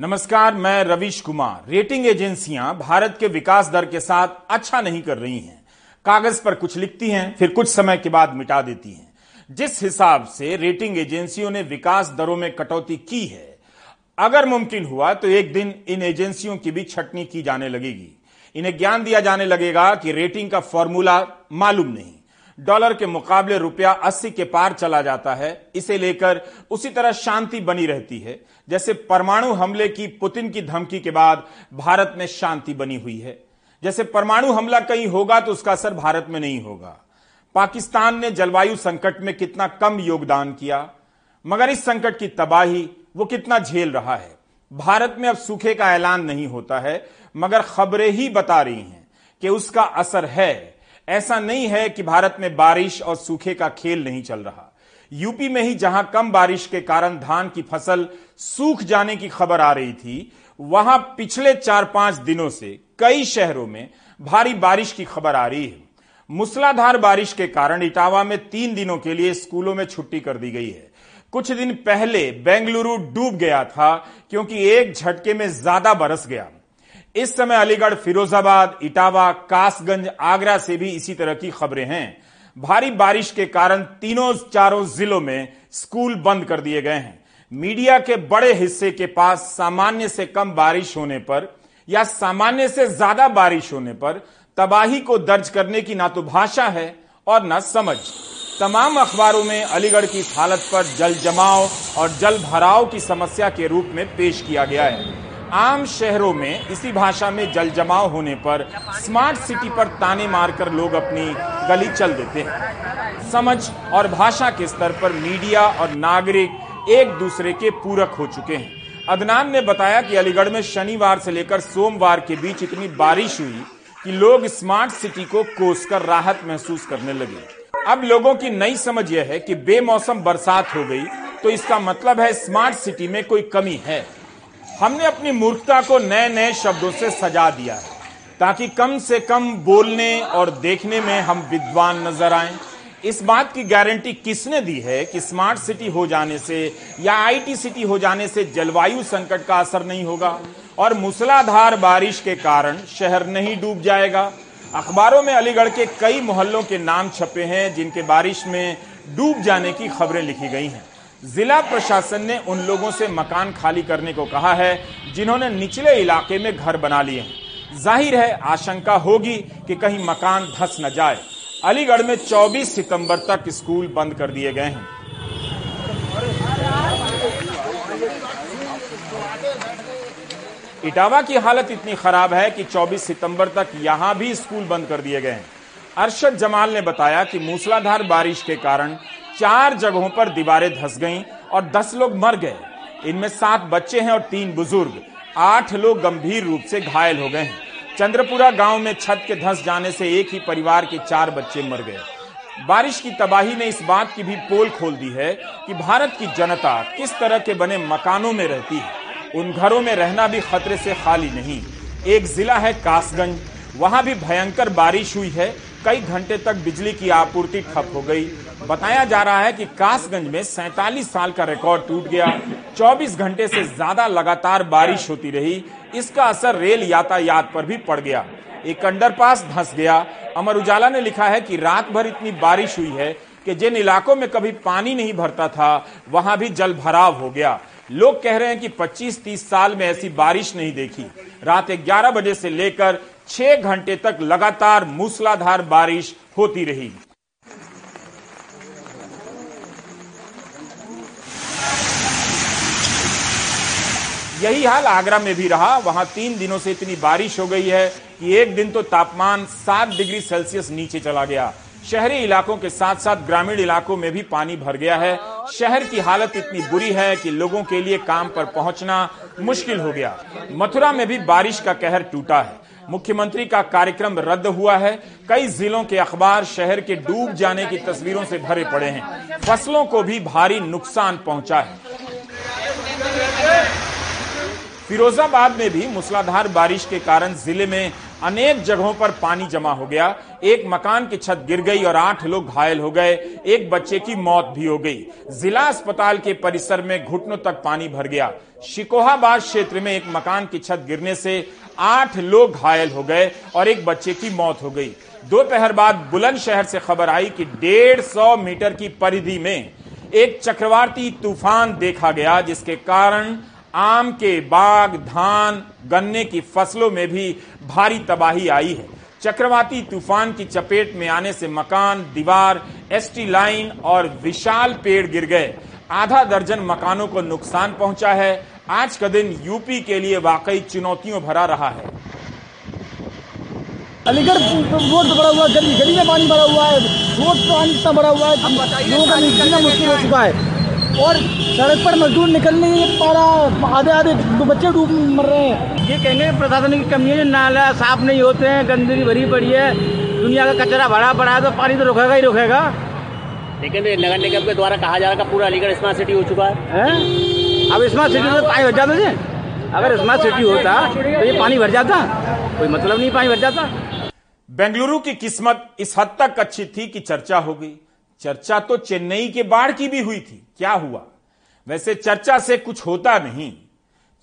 नमस्कार, मैं रविश कुमार। रेटिंग एजेंसियाँ भारत के विकास दर के साथ अच्छा नहीं कर रही हैं। कागज़ पर कुछ लिखती हैं, फिर कुछ समय के बाद मिटा देती हैं। जिस हिसाब से रेटिंग एजेंसियों ने विकास दरों में कटौती की है, अगर मुमकिन हुआ तो एक दिन इन एजेंसियों की भी छटनी की जाने लगेगी। इन्हें ज्ञान दिया जाने लगेगा कि रेटिंग का फॉर्मूला मालूम नहीं। डॉलर के मुकाबले रुपया 80 के पार चला जाता है। इसे लेकर उसी तरह शांति बनी रहती है। जैसे परमाणु हमले की पुतिन की धमकी के बाद भारत में शांति बनी हुई है। जैसे परमाणु हमला कहीं होगा तो उसका असर भारत में नहीं होगा। पाकिस्तान ने जलवायु संकट में कितना कम योगदान किया, मगर इस संकट की तबाही वो कितना झेल रहा है। भारत में अब सूखे का ऐलान नहीं होता है, मगर खबरें ही बता रही हैं कि उसका असर है। ऐसा नहीं है कि भारत में बारिश और सूखे का खेल नहीं चल रहा। यूपी में ही जहाँ कम बारिश के कारण धान की फ़सल सूख जाने की खबर आ रही थी, वहाँ पिछले चार पाँच दिनों से कई शहरों में भारी बारिश की खबर आ रही है। मूसलाधार बारिश के कारण इटावा में तीन दिनों के लिए स्कूलों में छुट्टी कर दी गई है। कुछ दिन पहले बेंगलुरु डूब गया था, क्योंकि एक झटके में ज़्यादा बरस गया। इस समय अलीगढ़, फिरोजाबाद, इटावा, कासगंज, आगरा से भी इसी तरह की खबरें हैं। भारी बारिश के कारण तीनों चारों जिलों में स्कूल बंद कर दिए गए हैं। मीडिया के बड़े हिस्से के पास सामान्य से कम बारिश होने पर या सामान्य से ज़्यादा बारिश होने पर तबाही को दर्ज करने की ना तो भाषा है और न समझ। तमाम अखबारों में अलीगढ़ की हालत पर जल जमाव और जल भराव की समस्या के रूप में पेश किया गया है। आम शहरों में इसी भाषा में जल जमाव होने पर स्मार्ट सिटी पर ताने मारकर लोग अपनी गली चल देते हैं। समझ और भाषा के स्तर पर मीडिया और नागरिक एक दूसरे के पूरक हो चुके हैं। अदनान ने बताया कि अलीगढ़ में शनिवार से लेकर सोमवार के बीच इतनी बारिश हुई कि लोग स्मार्ट सिटी को कोस कर राहत महसूस करने लगे। अब लोगों की नई समझ यह है कि बेमौसम बरसात हो गई तो इसका मतलब है स्मार्ट सिटी में कोई कमी है। हमने अपनी मूर्खता को नए नए शब्दों से सजा दिया है, ताकि कम से कम बोलने और देखने में हम विद्वान नज़र आए। इस बात की गारंटी किसने दी है कि स्मार्ट सिटी हो जाने से या आईटी सिटी हो जाने से जलवायु संकट का असर नहीं होगा और मूसलाधार बारिश के कारण शहर नहीं डूब जाएगा? अखबारों में अलीगढ़ के कई मोहल्लों के नाम छपे हैं, जिनके बारिश में डूब जाने की खबरें लिखी गई हैं। जिला प्रशासन ने उन लोगों से मकान खाली करने को कहा है, जिन्होंने निचले इलाके में घर बना लिए हैं। ज़ाहिर है, आशंका होगी कि कहीं मकान धस न जाए। अलीगढ़ में 24 सितंबर तक स्कूल बंद कर दिए गए हैं। इटावा की हालत इतनी खराब है कि 24 सितंबर तक यहाँ भी स्कूल बंद कर दिए गए हैं। अरशद जमाल ने बताया कि मूसलाधार बारिश के कारण चार जगहों पर दीवारें धस गईं और दस लोग मर गए। इनमें सात बच्चे हैं और तीन बुज़ुर्ग। आठ लोग गंभीर रूप से घायल हो गए हैं। चंद्रपुरा गाँव में छत के धस जाने से एक ही परिवार के चार बच्चे मर गए। बारिश की तबाही ने इस बात की भी पोल खोल दी है कि भारत की जनता किस तरह के बने मकानों में रहती है। उन घरों में रहना भी खतरे से खाली नहीं। एक जिला है कासगंज। वहाँ भी भयंकर बारिश हुई है। कई घंटे तक बिजली की आपूर्ति ठप हो गई। बताया जा रहा है कि कासगंज में सैतालीस साल का रिकॉर्ड टूट गया। 24 घंटे से ज़्यादा लगातार बारिश होती रही। इसका असर रेल यातायात पर भी पड़ गया। एक अंडरपास धंस गया। अमर उजाला ने लिखा है कि रात भर इतनी बारिश हुई है कि जिन इलाकों में कभी पानी नहीं भरता था, वहाँ भी जल भराव हो गया। लोग कह रहे हैं कि 25-30 साल में ऐसी बारिश नहीं देखी। रात 11 बजे से लेकर 6 घंटे तक लगातार मूसलाधार बारिश होती रही। यही हाल आगरा में भी रहा। वहाँ तीन दिनों से इतनी बारिश हो गई है कि एक दिन तो तापमान सात डिग्री सेल्सियस नीचे चला गया। शहरी इलाकों के साथ साथ ग्रामीण इलाकों में भी पानी भर गया है। शहर की हालत इतनी बुरी है कि लोगों के लिए काम पर पहुँचना मुश्किल हो गया। मथुरा में भी बारिश का कहर टूटा है। मुख्यमंत्री का कार्यक्रम रद्द हुआ है। कई जिलों के अखबार शहर के डूब जाने की तस्वीरों से भरे पड़े हैं। फ़सलों को भी भारी नुकसान पहुँचा है। फिरोजाबाद में भी मूसलाधार बारिश के कारण ज़िले में अनेक जगहों पर पानी जमा हो गया। एक मकान की छत गिर गई और आठ लोग घायल हो गए। एक बच्चे की मौत भी हो गई। जिला अस्पताल के परिसर में घुटनों तक पानी भर गया। शिकोहाबाद क्षेत्र में एक मकान की छत गिरने से आठ लोग घायल हो गए और एक बच्चे की मौत हो गई। दोपहर बाद बुलंदशहर से खबर आई कि डेढ़ सौ मीटर की परिधि में एक चक्रवाती तूफ़ान देखा गया, जिसके कारण आम के बाग, धान, गन्ने की फ़सलों में भी भारी तबाही आई है। चक्रवाती तूफ़ान की चपेट में आने से मकान, दीवार एसटी लाइन और विशाल पेड़ गिर गए। आधा दर्जन मकानों को नुकसान पहुँचा है। आज का दिन यूपी के लिए वाकई चुनौतियों भरा रहा है। अलीगढ़ रोड तो बड़ा हुआ, गली गली में पानी भरा हुआ है। रोड पानी इतना भरा हुआ है लोगों का मुश्किल हो चुका है। और सड़क पर मजदूर निकल नहीं पा रहा आधे आधे बच्चे डूब मर रहे हैं। ये कहेंगे प्रशासन की कमी है नाला साफ़ नहीं होते हैं गंदगी भरी पड़ी है दुनिया का कचरा भरा पड़ा है तो पानी तो रुकेगा ही रुकेगा। लेकिन नगर निगम के द्वारा कहा जा रहा है पूरा अलीगढ़ स्मार्ट सिटी हो चुका है। अब स्मार्ट सिटी में पानी भर जाता अगर स्मार्ट सिटी होता तो ये पानी भर जाता। कोई मतलब नहीं पानी भर जाता। बेंगलुरु की किस्मत इस हद तक अच्छी थी कि चर्चा हो गई। चर्चा तो चेन्नई के बाढ़ की भी हुई थी। क्या हुआ? वैसे चर्चा से कुछ होता नहीं।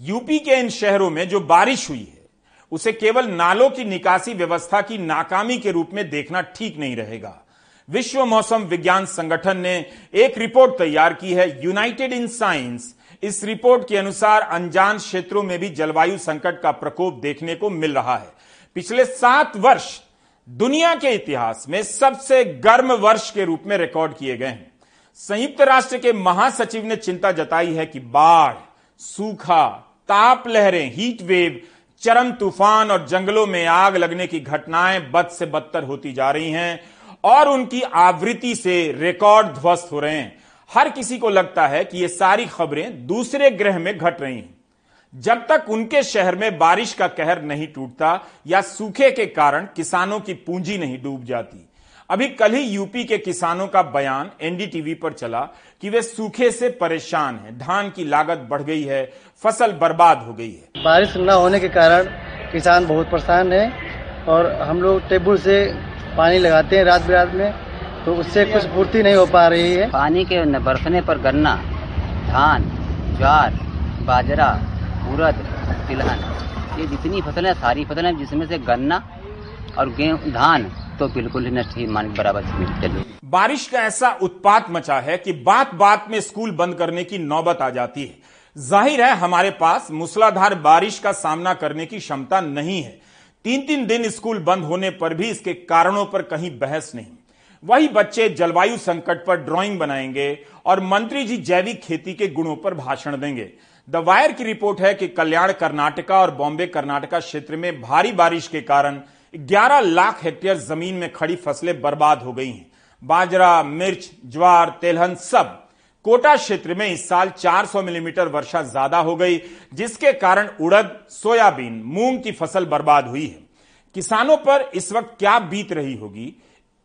यूपी के इन शहरों में जो बारिश हुई है, उसे केवल नालों की निकासी व्यवस्था की नाकामी के रूप में देखना ठीक नहीं रहेगा। विश्व मौसम विज्ञान संगठन ने एक रिपोर्ट तैयार की है, यूनाइटेड इन साइंस। इस रिपोर्ट के अनुसार अनजान क्षेत्रों में भी जलवायु संकट का प्रकोप देखने को मिल रहा है। पिछले सात वर्ष दुनिया के इतिहास में सबसे गर्म वर्ष के रूप में रिकॉर्ड किए गए हैं। संयुक्त राष्ट्र के महासचिव ने चिंता जताई है कि बाढ़, सूखा ताप लहरें हीट वेव चरम तूफ़ान और जंगलों में आग लगने की घटनाएँ बद से बदतर होती जा रही हैं और उनकी आवृत्ति से रिकॉर्ड ध्वस्त हो रहे हैं। हर किसी को लगता है कि ये सारी खबरें दूसरे ग्रह में घट रही हैं। जब तक उनके शहर में बारिश का कहर नहीं टूटता या सूखे के कारण किसानों की पूंजी नहीं डूब जाती। अभी कल ही यूपी के किसानों का बयान एनडीटीवी पर चला कि वे सूखे से परेशान हैं। धान की लागत बढ़ गई है फ़सल बर्बाद हो गई है। बारिश न होने के कारण किसान बहुत परेशान है और हम लोग टेबुल से पानी लगाते हैं रात बिरात में तो उससे कुछ पूर्ति नहीं हो पा रही है। पानी के बरसने पर गन्ना धान ज्वार बाजरा उड़द तिलहन। ये जितनी फ़सलें, सारी फ़सलें, जिसमें से गन्ना और गेहूँ, धान तो बिल्कुल ही नष्ट मान बराबर बारिश का ऐसा उत्पात मचा है कि बात बात में स्कूल बंद करने की नौबत आ जाती है। ज़ाहिर है, हमारे पास मूसलाधार बारिश का सामना करने की क्षमता नहीं है। तीन तीन दिन स्कूल बंद होने पर भी इसके कारणों पर कहीं बहस नहीं। वही बच्चे जलवायु संकट पर ड्राइंग बनाएँगे और मंत्री जी जैविक खेती के गुणों पर भाषण देंगे। द वायर की रिपोर्ट है कि कल्याण कर्नाटका और बॉम्बे कर्नाटका क्षेत्र में भारी बारिश के कारण 11 लाख हेक्टेयर ज़मीन में खड़ी फ़सलें बर्बाद हो गई हैं। बाजरा, मिर्च, ज्वार, तेलहन सब कोटा क्षेत्र में इस साल 400 मिलीमीटर वर्षा ज़्यादा हो गई, जिसके कारण उड़द, सोयाबीन, मूंग की फ़सल बर्बाद हुई है। किसानों पर इस वक्त क्या बीत रही होगी,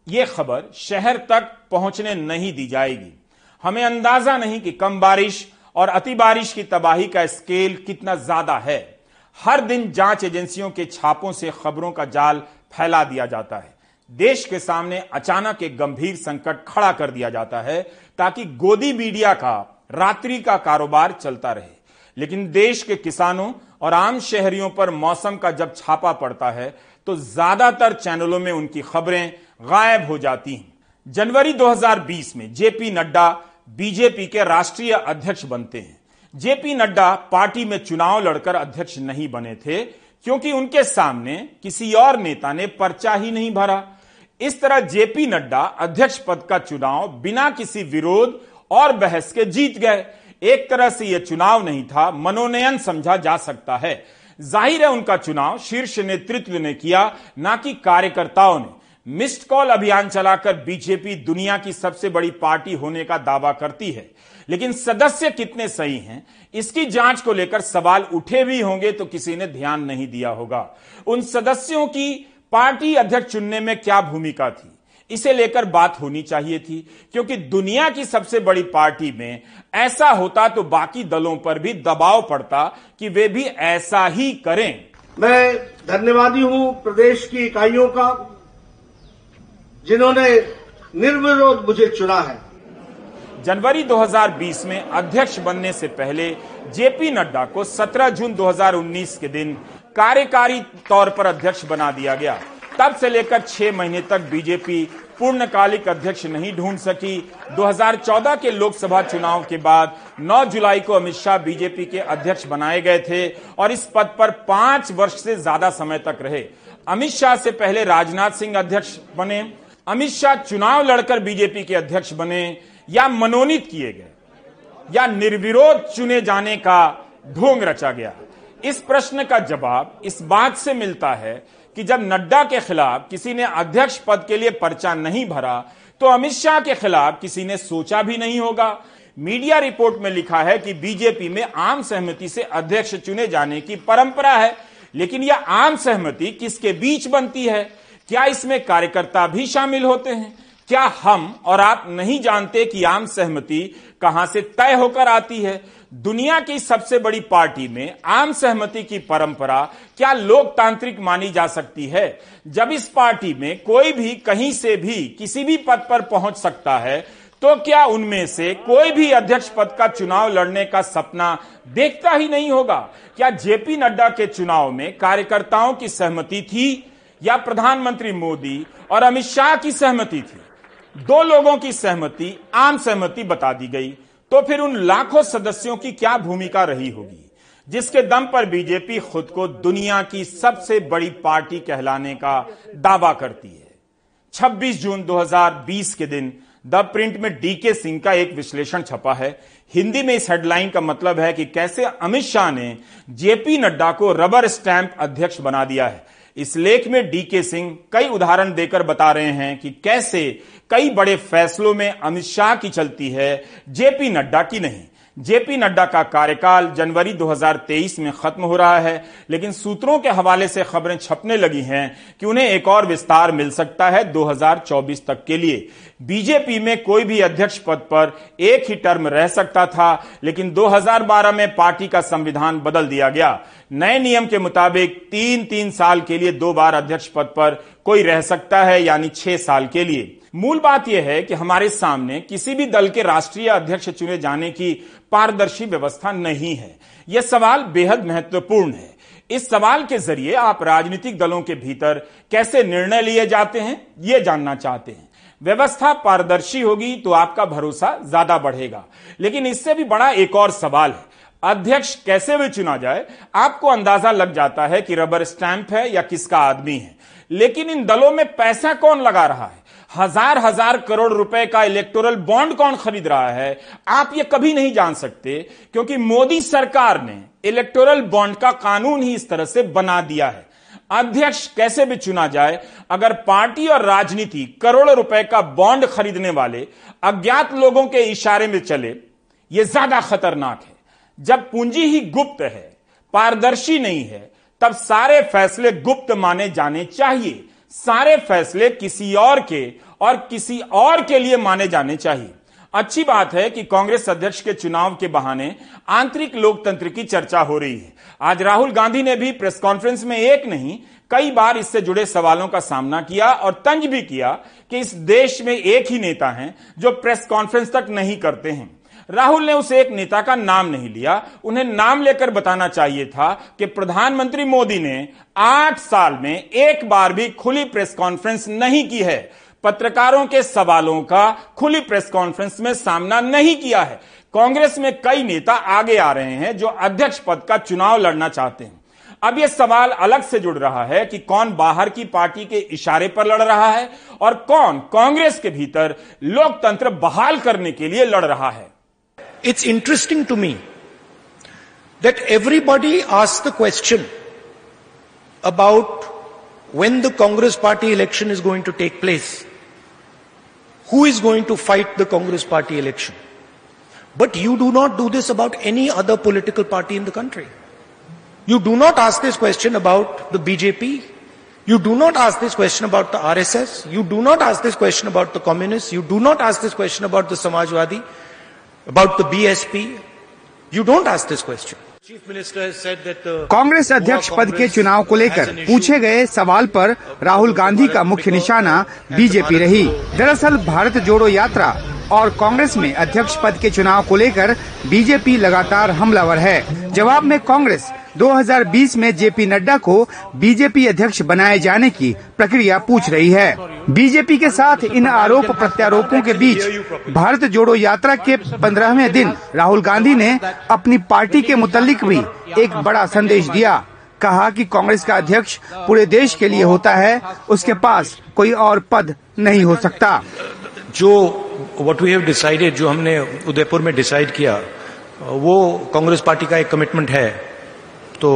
ये खबर शहर तक पहुँचने नहीं दी जाएगी। हमें अंदाज़ा नहीं कि कम बारिश और अति बारिश की तबाही का स्केल कितना ज़्यादा है। हर दिन जाँच एजेंसियों के छापों से खबरों का जाल फैला दिया जाता है। देश के सामने अचानक एक गंभीर संकट खड़ा कर दिया जाता है ताकि गोदी मीडिया का, रात्रि का कारोबार चलता रहे। लेकिन देश के किसानों और आम शहरियों पर मौसम का जब छापा पड़ता है तो ज़्यादातर चैनलों में उनकी खबरें गायब हो जाती हैं। जनवरी 2020 में जेपी नड्डा बीजेपी के राष्ट्रीय अध्यक्ष बनते हैं। जेपी नड्डा पार्टी में चुनाव लड़कर अध्यक्ष नहीं बने थे, क्योंकि उनके सामने किसी और नेता ने पर्चा ही नहीं भरा। इस तरह जेपी नड्डा अध्यक्ष पद का चुनाव बिना किसी विरोध और बहस के जीत गए। एक तरह से यह चुनाव नहीं था, मनोनयन समझा जा सकता है। ज़ाहिर है उनका चुनाव शीर्ष नेतृत्व ने किया, ना कि कार्यकर्ताओं ने। मिस्ड कॉल अभियान चलाकर बीजेपी दुनिया की सबसे बड़ी पार्टी होने का दावा करती है। लेकिन सदस्य कितने सही हैं, इसकी जाँच को लेकर सवाल उठे भी होंगे तो किसी ने ध्यान नहीं दिया होगा। उन सदस्यों की पार्टी अध्यक्ष चुनने में क्या भूमिका थी? इसे लेकर बात होनी चाहिए थी, क्योंकि दुनिया की सबसे बड़ी पार्टी में ऐसा होता तो बाकी दलों पर भी दबाव पड़ता कि वे भी ऐसा ही करें। मैं धन्यवादी हूँ प्रदेश की इकाइयों का। जिन्होंने निर्विरोध मुझे चुना है। जनवरी 2020 में अध्यक्ष बनने से पहले जेपी नड्डा को 17 जून 2019 के दिन कार्यकारी तौर पर अध्यक्ष बना दिया गया। तब से लेकर छह महीने तक बीजेपी पूर्णकालिक अध्यक्ष नहीं ढूंढ सकी। 2014 के लोकसभा चुनाव के बाद 9 जुलाई को अमित शाह बीजेपी के अध्यक्ष बनाए गए थे और इस पद पर पाँच वर्ष से ज़्यादा समय तक रहे। अमित शाह से पहले राजनाथ सिंह अध्यक्ष बने। अमित शाह चुनाव लड़कर बीजेपी के अध्यक्ष बने या मनोनीत किए गए, या निर्विरोध चुने जाने का ढोंग रचा गया? इस प्रश्न का जवाब, इस बात से मिलता है कि जब नड्डा के खिलाफ किसी ने अध्यक्ष पद के लिए पर्चा नहीं भरा तो अमित शाह के खिलाफ किसी ने सोचा भी नहीं होगा। मीडिया रिपोर्ट में लिखा है कि बीजेपी में आम सहमति से अध्यक्ष चुने जाने की परंपरा है, लेकिन यह आम सहमति किसके बीच बनती है? क्या इसमें कार्यकर्ता भी शामिल होते हैं? क्या हम और आप नहीं जानते कि आम सहमति कहाँ से तय होकर आती है? दुनिया की सबसे बड़ी पार्टी में आम सहमति की परंपरा क्या लोकतांत्रिक मानी जा सकती है? जब इस पार्टी में कोई भी कहीं से भी किसी भी पद पर पहुँच सकता है तो क्या उनमें से कोई भी अध्यक्ष पद का चुनाव लड़ने का सपना देखता ही नहीं होगा? क्या जेपी नड्डा के चुनाव में कार्यकर्ताओं की सहमति थी? या प्रधानमंत्री मोदी और अमित शाह की सहमति थी। दो लोगों की सहमति, आम सहमति बता दी गई। तो फिर उन लाखों सदस्यों की क्या भूमिका रही होगी, जिसके दम पर बीजेपी खुद को दुनिया की सबसे बड़ी पार्टी कहलाने का दावा करती है? 26 जून 2020 के दिन द प्रिंट में डीके सिंह का एक विश्लेषण छपा है। हिंदी में इस हेडलाइन का मतलब है कि कैसे अमित शाह ने जेपी नड्डा को रबर स्टैंप अध्यक्ष बना दिया है। इस लेख में डीके सिंह कई उदाहरण देकर बता रहे हैं कि कैसे कई बड़े फैसलों में अमित शाह की चलती है, जेपी नड्डा की नहीं। जेपी नड्डा का कार्यकाल जनवरी 2023 में खत्म हो रहा है, लेकिन सूत्रों के हवाले से खबरें छपने लगी हैं कि उन्हें एक और विस्तार मिल सकता है 2024 तक के लिए। बीजेपी में कोई भी अध्यक्ष पद पर एक ही टर्म रह सकता था, लेकिन 2012 में पार्टी का संविधान बदल दिया गया। नए नियम के मुताबिक तीन तीन साल के लिए दो बार अध्यक्ष पद पर कोई रह सकता है, यानी छह साल के लिए। मूल बात यह है कि हमारे सामने किसी भी दल के राष्ट्रीय अध्यक्ष चुने जाने की पारदर्शी व्यवस्था नहीं है। यह सवाल बेहद महत्वपूर्ण है। इस सवाल के ज़रिए आप राजनीतिक दलों के भीतर कैसे निर्णय लिए जाते हैं यह जानना चाहते हैं। व्यवस्था पारदर्शी होगी तो आपका भरोसा ज़्यादा बढ़ेगा। लेकिन इससे भी बड़ा एक और सवाल है। अध्यक्ष कैसे भी चुना जाए, आपको अंदाज़ा लग जाता है कि रबर स्टैंप है या किसका आदमी है। लेकिन इन दलों में पैसा कौन लगा रहा है? हज़ार हज़ार करोड़ रुपए का इलेक्टोरल बॉन्ड कौन खरीद रहा है? आप ये कभी नहीं जान सकते, क्योंकि मोदी सरकार ने इलेक्टोरल बॉन्ड का कानून ही इस तरह से बना दिया है। अध्यक्ष कैसे भी चुना जाए, अगर पार्टी और राजनीति करोड़ों रुपए का बॉन्ड खरीदने वाले, अज्ञात लोगों के इशारे में चले यह ज़्यादा खतरनाक है। जब पूंजी ही गुप्त है, पारदर्शी नहीं है, तब सारे फैसले गुप्त माने जाने चाहिए। सारे फैसले किसी और के और किसी और के लिए माने जाने चाहिए। अच्छी बात है कि कांग्रेस अध्यक्ष के चुनाव के बहाने आंतरिक लोकतंत्र की चर्चा हो रही है। आज राहुल गांधी ने भी प्रेस कॉन्फ्रेंस में एक नहीं, कई बार इससे जुड़े सवालों का सामना किया और तंज भी किया कि इस देश में एक ही नेता हैं जो प्रेस कॉन्फ्रेंस तक नहीं करते हैं। राहुल ने उस एक नेता का नाम नहीं लिया। उन्हें नाम लेकर बताना चाहिए था कि प्रधानमंत्री मोदी ने आठ साल में एक बार भी खुली प्रेस कॉन्फ्रेंस नहीं की है। पत्रकारों के सवालों का खुली प्रेस कॉन्फ्रेंस में सामना नहीं किया है। कांग्रेस में कई नेता आगे आ रहे हैं जो अध्यक्ष पद का चुनाव लड़ना चाहते हैं। अब यह सवाल अलग से जुड़ रहा है कि कौन बाहर की पार्टी के इशारे पर लड़ रहा है और कौन कांग्रेस के भीतर लोकतंत्र बहाल करने के लिए लड़ रहा है। It's interesting to me that everybody asks the question about when the Congress party election is going to take place. Who is going to fight the Congress party election? But you do not do this about any other political party in the country. You do not ask this question about the BJP. You do not ask this question about the RSS. You do not ask this question about the communists. You do not ask this question about the Samajwadi about the BSP, You don't ask this question. Chief Minister has said that the Congress अध्यक्ष पद के चुनाव को लेकर पूछे गए सवाल पर राहुल गांधी का मुख्य निशाना बीजेपी रही। दरअसल भारत जोड़ो यात्रा और कांग्रेस में अध्यक्ष पद के चुनाव को लेकर बीजेपी लगातार हमलावर है। जवाब में कांग्रेस 2020 में जेपी नड्डा को बीजेपी अध्यक्ष बनाए जाने की प्रक्रिया पूछ रही है। बीजेपी के साथ इन आरोप प्रत्यारोपों के बीच भारत जोड़ो यात्रा के पंद्रहवें दिन राहुल गांधी ने अपनी पार्टी के मुतलिक भी एक बड़ा संदेश दिया। कहा कि कांग्रेस का अध्यक्ष पूरे देश के लिए होता है, उसके पास कोई और पद नहीं हो सकता। जो व्हाट वी हैव डिसाइडेड जो हमने उदयपुर में डिसाइड किया, वो कांग्रेस पार्टी का एक कमिटमेंट है। तो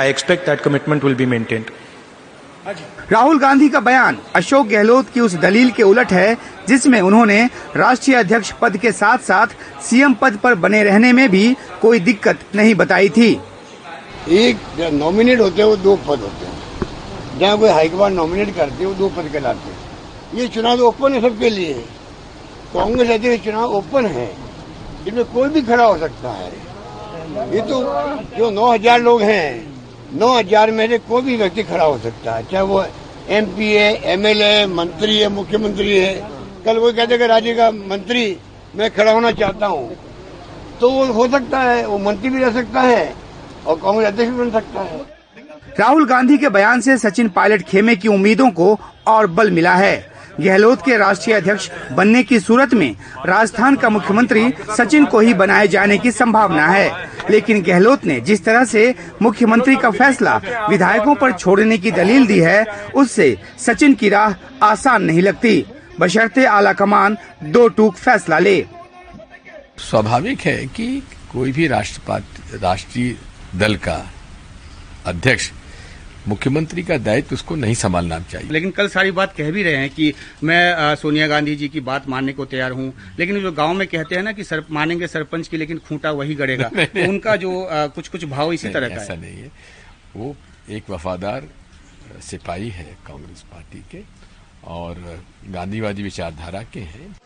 I expect that commitment will be maintained Rahul Gandhi का बयान अशोक गहलोत की उस दलील के उलट है जिसमें उन्होंने राष्ट्रीय अध्यक्ष पद के साथ साथ सीएम पद पर बने रहने में भी कोई दिक्कत नहीं बताई थी। एक नॉमिनेट होते हैं वो दो पद होते हैं। जहाँ कोई हाईकमान नॉमिनेट करते हैं वो दो पद कहलाते हैं। ये चुनाव ओपन है सबके लिए। कांग्रेस अध्यक्ष चुनाव ओपन है। इसमें कोई भी खड़ा हो सकता है। ये तो जो नौ हज़ार लोग हैं, नौ हज़ार में से कोई भी व्यक्ति खड़ा हो सकता है, चाहे वो एमपी है एम एल एमएलए मंत्री है, मुख्यमंत्री है। कल कोई कहते कि राज्य का मंत्री, मैं खड़ा होना चाहता हूँ। तो वो हो सकता है, वो मंत्री भी रह सकता है और कांग्रेस अध्यक्ष भी बन सकता है। राहुल गांधी के बयान से सचिन पायलट खेमे की उम्मीदों को और बल मिला है। गहलोत के राष्ट्रीय अध्यक्ष बनने की सूरत में राजस्थान का मुख्यमंत्री सचिन को ही बनाए जाने की संभावना है। लेकिन गहलोत ने जिस तरह से मुख्यमंत्री का फैसला विधायकों पर छोड़ने की दलील दी है, उससे सचिन की राह आसान नहीं लगती। बशर्ते आला कमान दो टूक फैसला ले। स्वाभाविक है कि कोई भी राष्ट्रपात राष्ट्रीय दल का अध्यक्ष मुख्यमंत्री का दायित्व उसको नहीं संभालना चाहिए। लेकिन कल सारी बात कह भी रहे हैं कि मैं सोनिया गांधी जी की बात मानने को तैयार हूँ। लेकिन जो गाँव में कहते हैं ना कि सर, मानेंगे सरपंच की लेकिन खूंटा वही गड़ेगा। तो उनका जो आ, कुछ कुछ भाव इसी तरह का ऐसा नहीं है। वो एक वफादार सिपाही है कांग्रेस पार्टी के और गांधीवादी विचारधारा के हैं।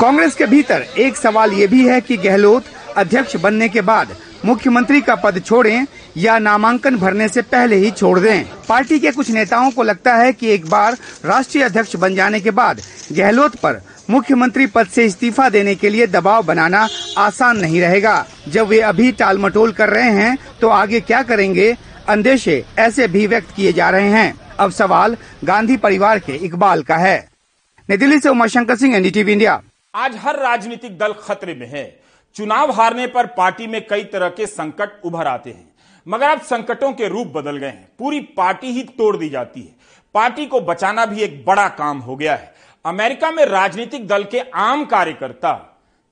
कांग्रेस के भीतर एक सवाल ये भी है कि गहलोत अध्यक्ष बनने के बाद मुख्यमंत्री का पद छोड़ें या नामांकन भरने से पहले ही छोड़ दें। पार्टी के कुछ नेताओं को लगता है कि एक बार राष्ट्रीय अध्यक्ष बन जाने के बाद गहलोत पर मुख्यमंत्री पद से इस्तीफा देने के लिए दबाव बनाना आसान नहीं रहेगा। जब वे अभी टाल मटोल कर रहे हैं तो आगे क्या करेंगे? अंदेशे ऐसे भी व्यक्त किए जा रहे हैं। अब सवाल गांधी परिवार के इकबाल का है। नई दिल्ली से उमाशंकर सिंह, एनडीटीवी इंडिया। आज हर राजनीतिक दल खतरे में है। चुनाव हारने पर पार्टी में कई तरह के संकट उभर आते हैं, मगर अब संकटों के रूप बदल गए हैं। पूरी पार्टी ही तोड़ दी जाती है। पार्टी को बचाना भी एक बड़ा काम हो गया है। अमेरिका में राजनीतिक दल के आम कार्यकर्ता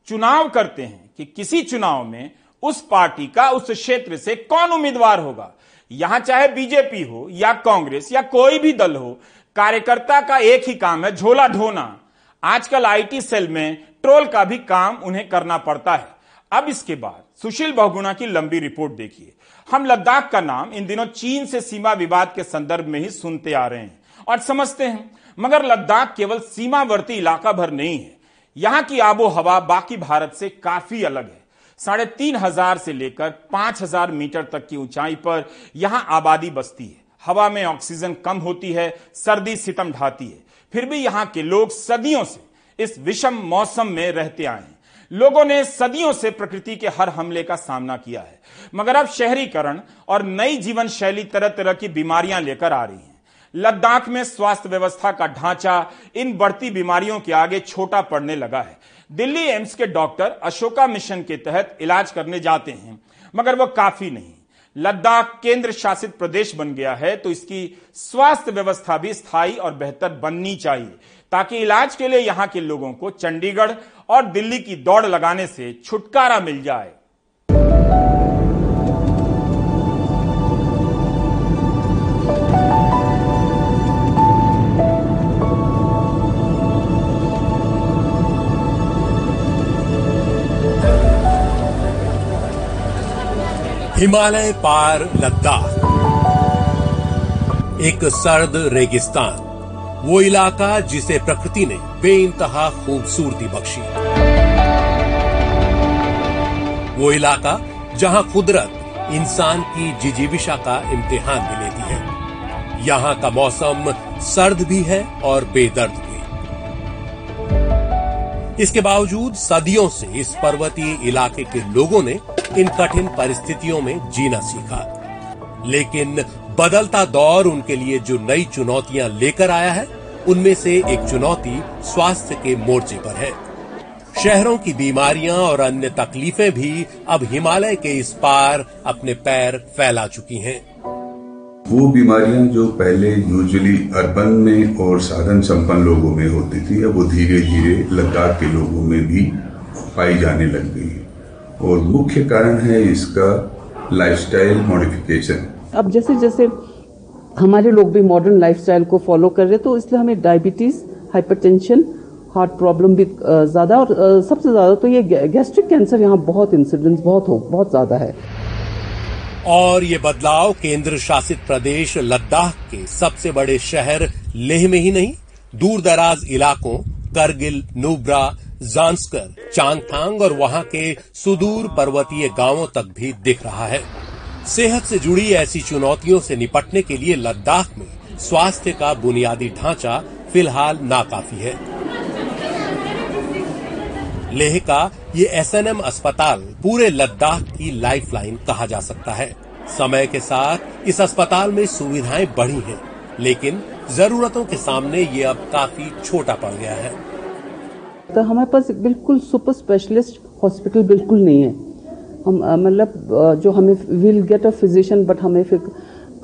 चुनाव करते हैं कि किसी चुनाव में उस पार्टी का, उस क्षेत्र से कौन उम्मीदवार होगा। यहाँ चाहे बीजेपी हो, या कांग्रेस, या कोई भी दल हो, कार्यकर्ता का एक ही काम है, झोला ढोना। आजकल आईटी सेल में ट्रोल का भी काम उन्हें करना पड़ता है। अब इसके बाद सुशील बहुगुणा की लंबी रिपोर्ट देखिए। हम लद्दाख का नाम इन दिनों चीन से सीमा विवाद के संदर्भ में ही सुनते आ रहे हैं और समझते हैं, मगर लद्दाख केवल सीमावर्ती इलाका भर नहीं है। यहाँ की आबो हवा बाकी भारत से काफ़ी अलग है। साढ़े तीन हज़ार से लेकर पाँच हज़ार मीटर तक की ऊंचाई पर यहाँ आबादी बसती है। हवा में ऑक्सीजन कम होती है, सर्दी सितम ढाती है। फिर भी यहाँ के लोग सदियों से इस विषम मौसम में रहते आए हैं। लोगों ने सदियों से प्रकृति के हर हमले का सामना किया है। मगर अब शहरीकरण और नई जीवन शैली तरह तरह की बीमारियाँ लेकर आ रही हैं। लद्दाख में स्वास्थ्य व्यवस्था का ढांचा इन बढ़ती बीमारियों के आगे छोटा पड़ने लगा है। दिल्ली एम्स के डॉक्टर अशोका मिशन के तहत इलाज करने जाते हैं, मगर वह काफ़ी नहीं। लद्दाख केंद्र शासित प्रदेश बन गया है तो इसकी स्वास्थ्य व्यवस्था भी स्थायी और बेहतर बननी चाहिए। ताकि इलाज के लिए यहाँ के लोगों को चंडीगढ़ और दिल्ली की दौड़ लगाने से छुटकारा मिल जाए। हिमालय पार लद्दाख। एक सर्द रेगिस्तान। वो इलाका जिसे प्रकृति ने बेइंतहा खूबसूरती बख्शी। वो इलाका जहाँ कुदरत इंसान की जिजीविशा का इम्तिहान भी लेती है। यहाँ का मौसम सर्द भी है और बेदर्द भी। इसके बावजूद सदियों से इस पर्वतीय इलाके के लोगों ने इन कठिन परिस्थितियों में जीना सीखा। लेकिन बदलता दौर उनके लिए जो नई चुनौतियाँ लेकर आया है, उनमें से एक चुनौती स्वास्थ्य के मोर्चे पर है। शहरों की बीमारियाँ और अन्य तकलीफें भी अब हिमालय के इस पार अपने पैर फैला चुकी हैं। वो बीमारियाँ जो पहले यूजुअली अर्बन में और साधन संपन्न लोगों में होती थी, अब वो धीरे धीरे लद्दाख के लोगों में भी पाई जाने लग गई और मुख्य कारण है इसका लाइफस्टाइल मॉडिफिकेशन अब जैसे जैसे हमारे लोग भी मॉडर्न लाइफस्टाइल को फॉलो कर रहे तो इसलिए हमें डायबिटीज़ हाइपरटेंशन हार्ट प्रॉब्लम भी ज़्यादा और सबसे ज़्यादा तो ये गैस्ट्रिक कैंसर यहाँ बहुत इंसिडेंस बहुत हो, बहुत ज़्यादा है। और ये बदलाव केंद्र शासित प्रदेश लद्दाख के सबसे बड़े शहर लेह में ही नहीं दूर दराज इलाकों, करगिल, नुब्रा जांस्कर चांगथांग और वहाँ के सुदूर पर्वतीय गाँवों तक भी दिख रहा है। सेहत से जुड़ी ऐसी चुनौतियों से निपटने के लिए लद्दाख में स्वास्थ्य का बुनियादी ढांचा फ़िलहाल नाकाफी है। लेह का ये एसएनएम अस्पताल पूरे लद्दाख की लाइफलाइन कहा जा सकता है। समय के साथ इस अस्पताल में सुविधाएँ बढ़ी हैं, लेकिन जरूरतों के सामने ये अब काफ़ी छोटा पड़ गया है। तो हमारे पास बिल्कुल सुपर स्पेशलिस्ट हॉस्पिटल बिल्कुल नहीं है। हम मतलब जो हमें will get a physician but हमें फिर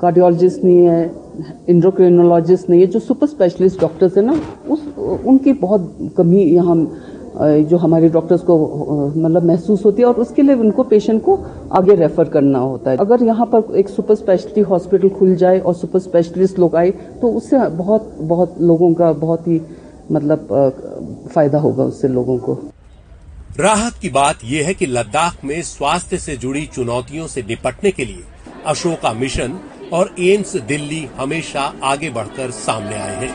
कार्डियोलॉजिस्ट नहीं है इंड्रोक्रिनोलॉजिस्ट नहीं है, जो सुपर स्पेशलिस्ट डॉक्टर्स है ना, उस, उनकी बहुत कमी यहाँ जो हमारे डॉक्टर्स को मतलब महसूस होती है, और उसके लिए उनको पेशेंट को आगे रेफर करना होता है। अगर यहाँ पर एक सुपर स्पेशलिटी हॉस्पिटल खुल जाए और सुपर स्पेशलिस्ट लोग आए तो उससे बहुत बहुत लोगों का बहुत ही मतलब फ़ायदा होगा उससे लोगों को। राहत की बात यह है कि लद्दाख में स्वास्थ्य से जुड़ी चुनौतियों से निपटने के लिए अशोका मिशन और एम्स दिल्ली हमेशा आगे बढ़कर सामने आए हैं।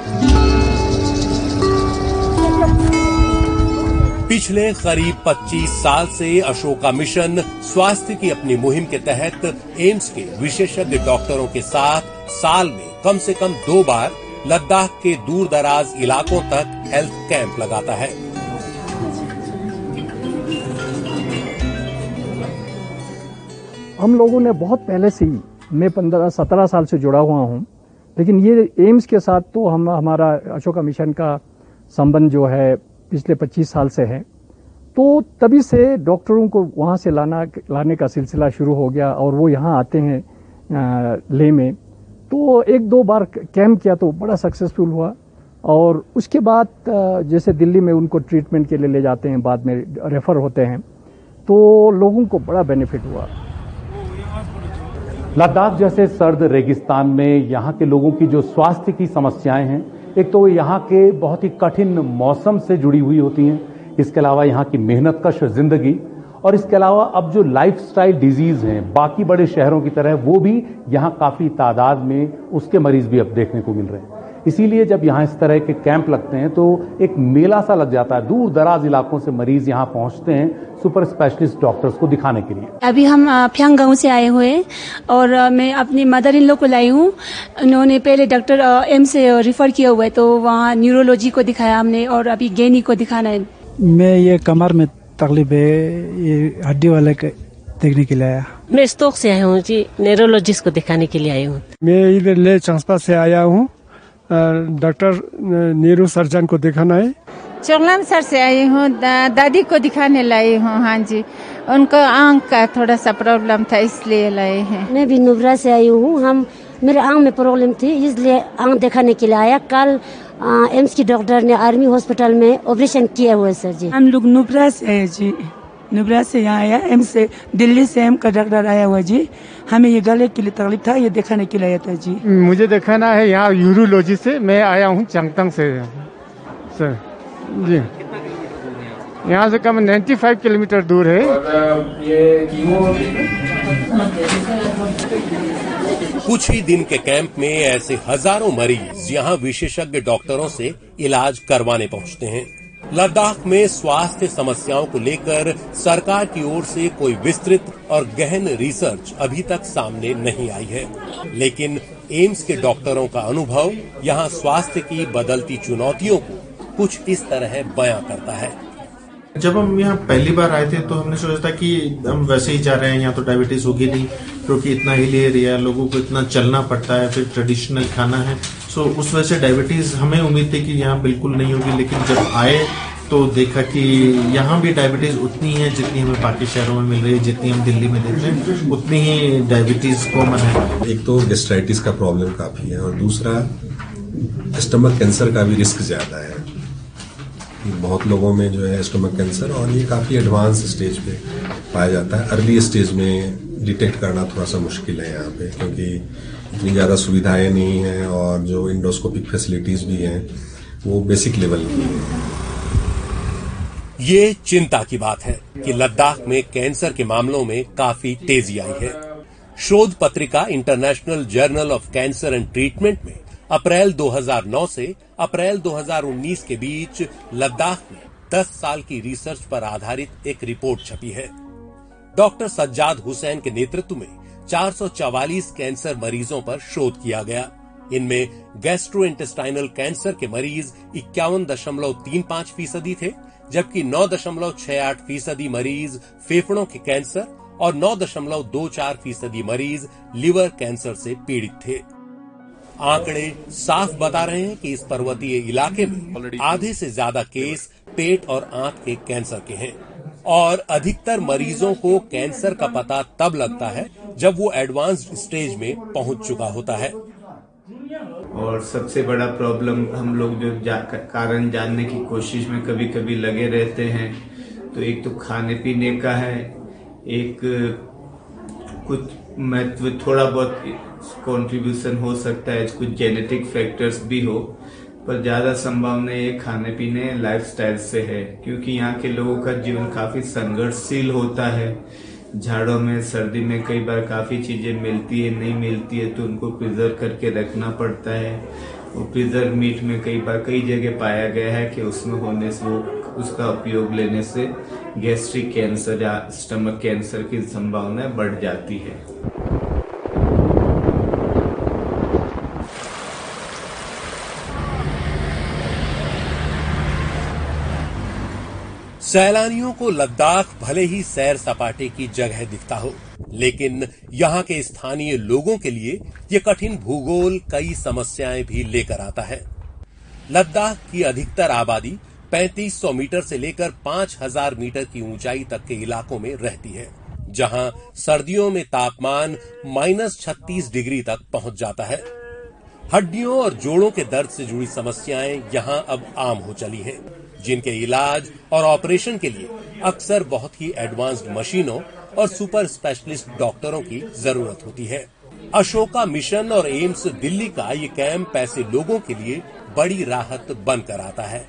पिछले करीब 25 साल से अशोका मिशन स्वास्थ्य की अपनी मुहिम के तहत एम्स के विशेषज्ञ डॉक्टरों के साथ साल में कम से कम दो बार लद्दाख के दूर दराज इलाकों तक हेल्थ कैंप लगाता है। हम लोगों ने बहुत पहले से ही, मैं पंद्रह, सत्रह साल से जुड़ा हुआ हूँ, लेकिन ये एम्स के साथ तो हम, हमारा अशोका मिशन का संबंध जो है पिछले 25 साल से है। तो तभी से डॉक्टरों को वहाँ से लाना, लाने का सिलसिला शुरू हो गया और वो यहाँ आते हैं ले में। तो एक दो बार कैंप किया तो बड़ा सक्सेसफुल हुआ और उसके बाद जैसे दिल्ली में उनको ट्रीटमेंट के लिए ले जाते हैं, बाद में रेफर होते हैं तो लोगों को बड़ा बेनिफिट हुआ। लद्दाख जैसे सर्द रेगिस्तान में यहाँ के लोगों की जो स्वास्थ्य की समस्याएँ हैं, एक तो यहाँ के बहुत ही कठिन मौसम से जुड़ी हुई होती हैं, इसके अलावा यहाँ की मेहनत कश ज़िंदगी, और इसके अलावा अब जो लाइफस्टाइल डिज़ीज़ हैं, बाकी बड़े शहरों की तरह, वो भी यहाँ काफ़ी तादाद में उसके मरीज़ भी अब देखने को मिल रहे हैं। इसीलिए जब यहाँ इस तरह के कैंप लगते हैं तो एक मेला सा लग जाता है। दूर दराज इलाकों से मरीज़ यहाँ पहुँचते हैं सुपर स्पेशलिस्ट डॉक्टर्स को दिखाने के लिए। अभी हम फ्यांग गाँव से आए हुए और मैं अपनी मदर इन लो को लाई हूँ। उन्होंने पहले डॉक्टर एम से रिफर किया हुआ है तो वहाँ न्यूरोलॉजी को दिखाया हमने और अभी गेनी को दिखाना है। मैं ये कमर में तकलीफ़ है ये हड्डी वाले के देखने के लिए आया। मैं स्टोक से आया हूँ जी न्यूरोलॉजिस्ट को दिखाने के लिए आई हूँ। मैं इधर ले चंसपा से आया हूँ। डॉक्टर नीरू सर्जन को दिखाना है चोगलाम सर से आई हूँ दा, दादी को दिखाने लाई हूँ हाँ जी। उनको आँख का थोड़ा सा प्रॉब्लम था इसलिए लाए हैं। मैं भी नुबरा से आई हूँ हम मेरे आँख में प्रॉब्लम थी इसलिए आँख दिखाने के लिए आया। कल एम्स की डॉक्टर ने आर्मी हॉस्पिटल में ऑपरेशन किया हुआ है सर जी। हम लोग नुबरा से आए जी। नुब्रा से यहाँ आया एम से दिल्ली से एम का डॉक्टर आया हुआ जी। हमें ये गले के लिए तकलीफ़ था ये दिखाने के लिए आया था जी। मुझे दिखाना है यहाँ यूरोलॉजी से मैं आया हूँ चंगतंग से। सर जी। यहाँ से कम 95 किलोमीटर दूर है। कुछ ही दिन के कैंप में ऐसे हज़ारों मरीज़ यहाँ विशेषज्ञ डॉक्टरों से इलाज करवाने पहुँचते हैं। लद्दाख में स्वास्थ्य समस्याओं को लेकर सरकार की ओर से कोई विस्तृत और गहन रिसर्च अभी तक सामने नहीं आई है। लेकिन एम्स के डॉक्टरों का अनुभव यहाँ स्वास्थ्य की बदलती चुनौतियों को कुछ इस तरह बयां करता है। जब हम यहाँ पहली बार आए थे तो हमने सोचा था कि हम वैसे ही जा रहे हैं, यहाँ तो डायबिटीज़ होगी नहीं, क्योंकि इतना हिल एरिया लोगों को इतना चलना पड़ता है, फिर ट्रेडिशनल खाना है। सो उस वजह से डायबिटीज़ हमें उम्मीद थी कि यहाँ बिल्कुल नहीं होगी, लेकिन जब आए तो देखा कि यहाँ भी डायबिटीज़ उतनी है जितनी हमें बाकी शहरों में मिल रही है, जितनी हम दिल्ली में देखते हैं, उतनी ही डायबिटीज़ कॉमन है। एक तो गेस्ट्राइटिस का प्रॉब्लम काफ़ी है और दूसरा स्टमक कैंसर का भी रिस्क ज़्यादा है। बहुत लोगों में जो है स्टमक कैंसर और ये काफ़ी एडवांस स्टेज पे पाया जाता है। अर्ली स्टेज में डिटेक्ट करना थोड़ा सा मुश्किल है यहाँ पे, क्योंकि इतनी ज़्यादा सुविधाएँ नहीं है और जो इंडोस्कोपिक फैसिलिटीज़ भी हैं, वो बेसिक लेवल की है। ये चिंता की बात है कि लद्दाख में कैंसर के मामलों में काफ़ी तेज़ी आई है। शोध पत्रिका international journal of cancer and treatment में अप्रैल 2009 से अप्रैल 2019 के बीच लद्दाख में 10 साल की रिसर्च पर आधारित एक रिपोर्ट छपी है। डॉक्टर सज्जाद हुसैन के नेतृत्व में 444 कैंसर मरीजों पर शोध किया गया। इनमें गैस्ट्रोइंटेस्टाइनल कैंसर के मरीज़ इक्यावन दशमलव तीन पाँच फ़ीसदी थे जबकि नौ दशमलव छह आठ फ़ीसदी मरीज़ फेफड़ों के कैंसर और नौ दशमलव दो चार फ़ीसदी मरीज़ लिवर कैंसर से पीड़ित थे। आंकड़े साफ़ बता रहे हैं कि इस पर्वतीय इलाके में आधे से ज़्यादा केस पेट और आंत के कैंसर के हैं। और अधिकतर मरीजों को कैंसर का पता तब लगता है जब वो एडवांस्ड स्टेज में पहुँच चुका होता है। और सबसे बड़ा प्रॉब्लम हम लोग जो जा, कारण जानने की कोशिश में कभी कभी लगे रहते हैं तो एक तो खाने पीने का है एक कुछ महत्व थोड़ा बहुत कंट्रीब्यूशन हो सकता है कुछ जेनेटिक फैक्टर्स भी हो। पर ज़्यादा संभावना ये खाने पीने लाइफस्टाइल से है, क्योंकि यहाँ के लोगों का जीवन काफ़ी संघर्षशील होता है। झाड़ों में, सर्दी में कई बार काफ़ी चीज़ें मिलती है, नहीं मिलती है तो उनको प्रिजर्व करके रखना पड़ता है। और प्रिजर्व मीट में कई बार कई जगह पाया गया है कि उसमें होने से वो उसका उपयोग लेने से गैस्ट्रिक कैंसर या स्टमक कैंसर की संभावना बढ़ जाती है। सैलानियों को लद्दाख भले ही सैर सपाटे की जगह दिखता हो, लेकिन यहाँ के स्थानीय लोगों के लिए ये कठिन भूगोल कई समस्याएँ भी लेकर आता है। लद्दाख की अधिकतर आबादी 3500 मीटर से लेकर 5000 मीटर की ऊंचाई तक के इलाकों में रहती है, जहाँ सर्दियों में तापमान माइनस छत्तीस डिग्री तक पहुँच जाता है। हड्डियों और जोड़ों के दर्द से जुड़ी समस्याएँ यहाँ अब आम हो चली हैं। जिनके इलाज और ऑपरेशन के लिए अक्सर बहुत ही एडवांस्ड मशीनों और सुपर स्पेशलिस्ट डॉक्टरों की ज़रूरत होती है। अशोका मिशन और एम्स दिल्ली का ये कैंप ऐसे लोगों के लिए बड़ी राहत बनकर आता है।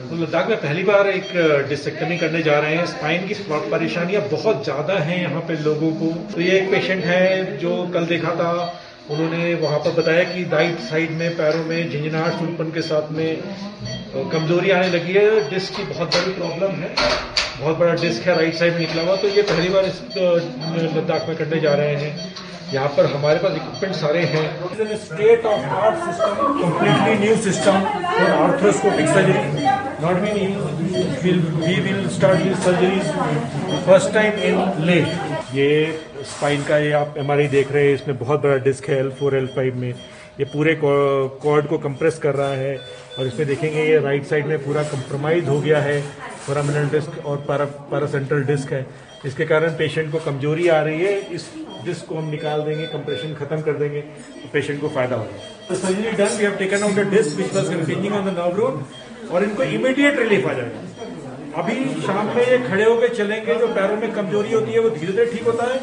तो लद्दाख में पहली बार एक डिस्ट्रिक्टमी करने जा रहे हैं। स्पाइन की परेशानियाँ बहुत ज़्यादा हैं यहाँ पे लोगों को। तो ये एक पेशेंट है जो कल देखा था उन्होंने वहाँ पर बताया कि राइट साइड में पैरों में झिंझनाहट सूखपन के साथ में कमज़ोरी आने लगी है। डिस्क की बहुत बड़ी प्रॉब्लम है। बहुत बड़ा डिस्क है राइट साइड में निकला हुआ। तो ये पहली बार इस लद्दाख में करने जा रहे हैं। यहाँ पर हमारे पास इक्विपमेंट सारे हैं। State of art system completely new system for arthroscopic surgery not be new we will start this surgeries first time in ले ये स्पाइन का ये आप एम देख रहे हैं, इसमें बहुत बड़ा डिस्क है एल फोर एल फाइव में। ये पूरे कॉर्ड को कंप्रेस कर रहा है और इसमें देखेंगे ये राइट साइड में पूरा कंप्रोमाइज हो गया है। फोरामिनल डिस्क और पारा पैरासेंट्रल डिस्क है। इसके कारण पेशेंट को कमज़ोरी आ रही है। इस डिस्क को हम निकाल देंगे कंप्रेशन खत्म कर देंगे तो पेशेंट को फ़ायदा होगा surgery done we have taken out the disc was continuing on the nerve road और इनको इमीडिएट रिलीफ आ जाएगा। अभी शाम में ये खड़े होकर चलेंगे, जो पैरों में कमज़ोरी होती है, वो धीरे धीरे ठीक होता है।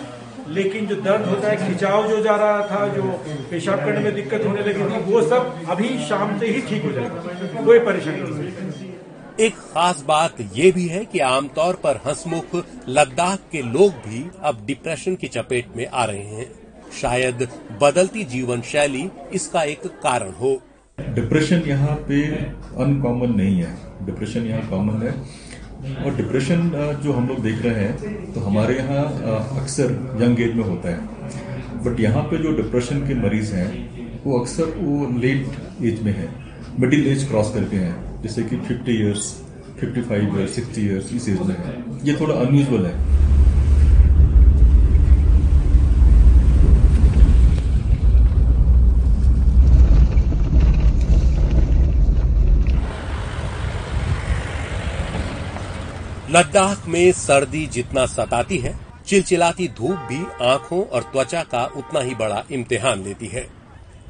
लेकिन जो दर्द होता है खिंचाव जो जा रहा था जो पेशाब करने में दिक्कत होने लगी थी वो सब अभी शाम से ही ठीक हो जाएगा। कोई परेशानी नहीं। एक खास बात ये भी है कि आमतौर पर हंसमुख लद्दाख के लोग भी अब डिप्रेशन की चपेट में आ रहे हैं। शायद बदलती जीवन शैली इसका एक कारण हो। डिप्रेशन यहाँ पे अनकॉमन नहीं है। डिप्रेशन यहाँ कॉमन है। और डिप्रेशन जो हम लोग देख रहे हैं तो हमारे यहाँ अक्सर यंग एज में होता है। बट यहाँ पे जो डिप्रेशन के मरीज़ हैं, वो अक्सर वो लेट एज में है मिडिल एज क्रॉस करके हैं। जैसे कि 50 इयर्स 55 इयर्स 60 इयर्स इस एज में है। ये थोड़ा अनयूजल है। लद्दाख में सर्दी जितना सताती है, चिलचिलाती धूप भी आँखों और त्वचा का उतना ही बड़ा इम्तिहान लेती है।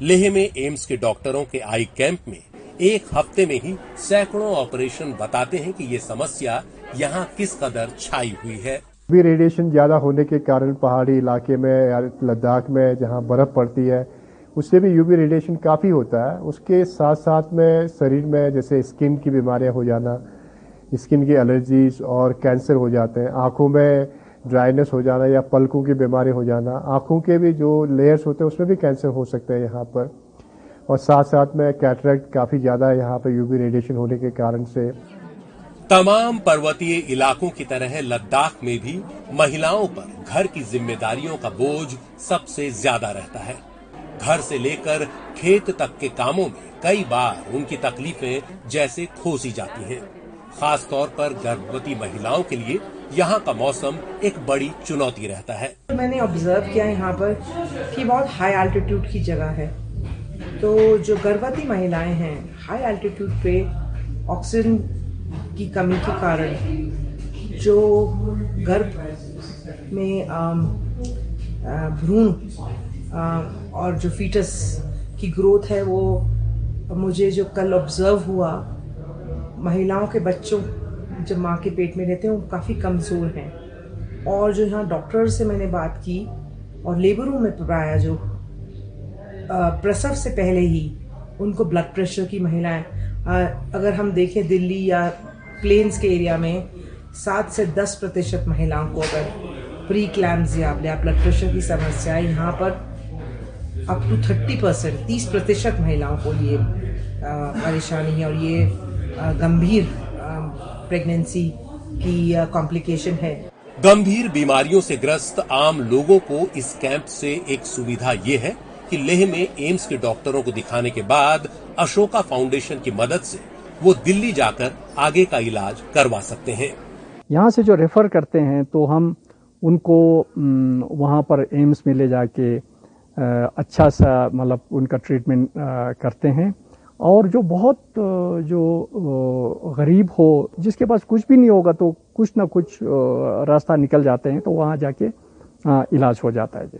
लेह में एम्स के डॉक्टरों के आई कैंप में एक हफ़्ते में ही सैकड़ों ऑपरेशन बताते हैं कि ये समस्या यहाँ किस कदर छाई हुई है। भी रेडिएशन ज़्यादा होने के कारण पहाड़ी इलाके में या लद्दाख में जहाँ बर्फ़ पड़ती है, उससे भी यूवी रेडिएशन काफ़ी होता है। उसके साथ साथ में शरीर में जैसे स्किन की बीमारियाँ हो जाना स्किन की एलर्जीज और कैंसर हो जाते हैं, आँखों में ड्राइनेस हो जाना या पलकों की बीमारी हो जाना, आँखों के भी जो लेयर्स होते हैं उसमें भी कैंसर हो सकते हैं यहाँ पर। और साथ साथ में कैटरेक्ट काफ़ी ज़्यादा है यहाँ पर यूवी रेडिएशन होने के कारण से। तमाम पर्वतीय इलाकों की तरह लद्दाख में भी महिलाओं पर घर की जिम्मेदारियों का बोझ सबसे ज़्यादा रहता है। घर से लेकर खेत तक के कामों में कई बार उनकी तकलीफें जैसे खोसी जाती हैं। खास तौर पर गर्भवती महिलाओं के लिए यहाँ का मौसम एक बड़ी चुनौती रहता है। मैंने ऑब्ज़र्व किया यहाँ पर कि बहुत हाई एल्टीट्यूड की जगह है। तो जो गर्भवती महिलाएँ हैं हाई एल्टीट्यूड पे ऑक्सीजन की कमी के कारण जो गर्भ में भ्रूण और जो फीटस की ग्रोथ है, वो मुझे जो कल ऑब्ज़र्व हुआ महिलाओं के बच्चों जब माँ के पेट में रहते हैं, वो काफ़ी कमज़ोर हैं। और जो यहाँ डॉक्टर से मैंने बात की और लेबर में पाया जो प्रसव से पहले ही उनको ब्लड प्रेशर की महिलाएँ अगर हम देखें दिल्ली या प्लेन्स के एरिया में सात से दस प्रतिशत महिलाओं को अगर प्री क्लैम्स या ब्लड प्रेशर की समस्या है, यहाँ पर अप टू थर्टी परसेंट तीस प्रतिशत महिलाओं को ये परेशानी है और ये गंभीर प्रेगनेंसी की कॉम्प्लिकेशन है। गंभीर बीमारियों से ग्रस्त आम लोगों को इस कैंप से एक सुविधा ये है कि लेह में एम्स के डॉक्टरों को दिखाने के बाद अशोका फाउंडेशन की मदद से वो दिल्ली जाकर आगे का इलाज करवा सकते हैं। यहाँ से जो रेफर करते हैं तो हम उनको वहाँ पर एम्स में ले जाके अच्छा सा मतलब उनका ट्रीटमेंट करते हैं। और जो बहुत जो गरीब हो, जिसके पास कुछ भी नहीं होगा तो कुछ ना कुछ रास्ता निकल जाते हैं तो वहाँ जाके इलाज हो जाता है जी।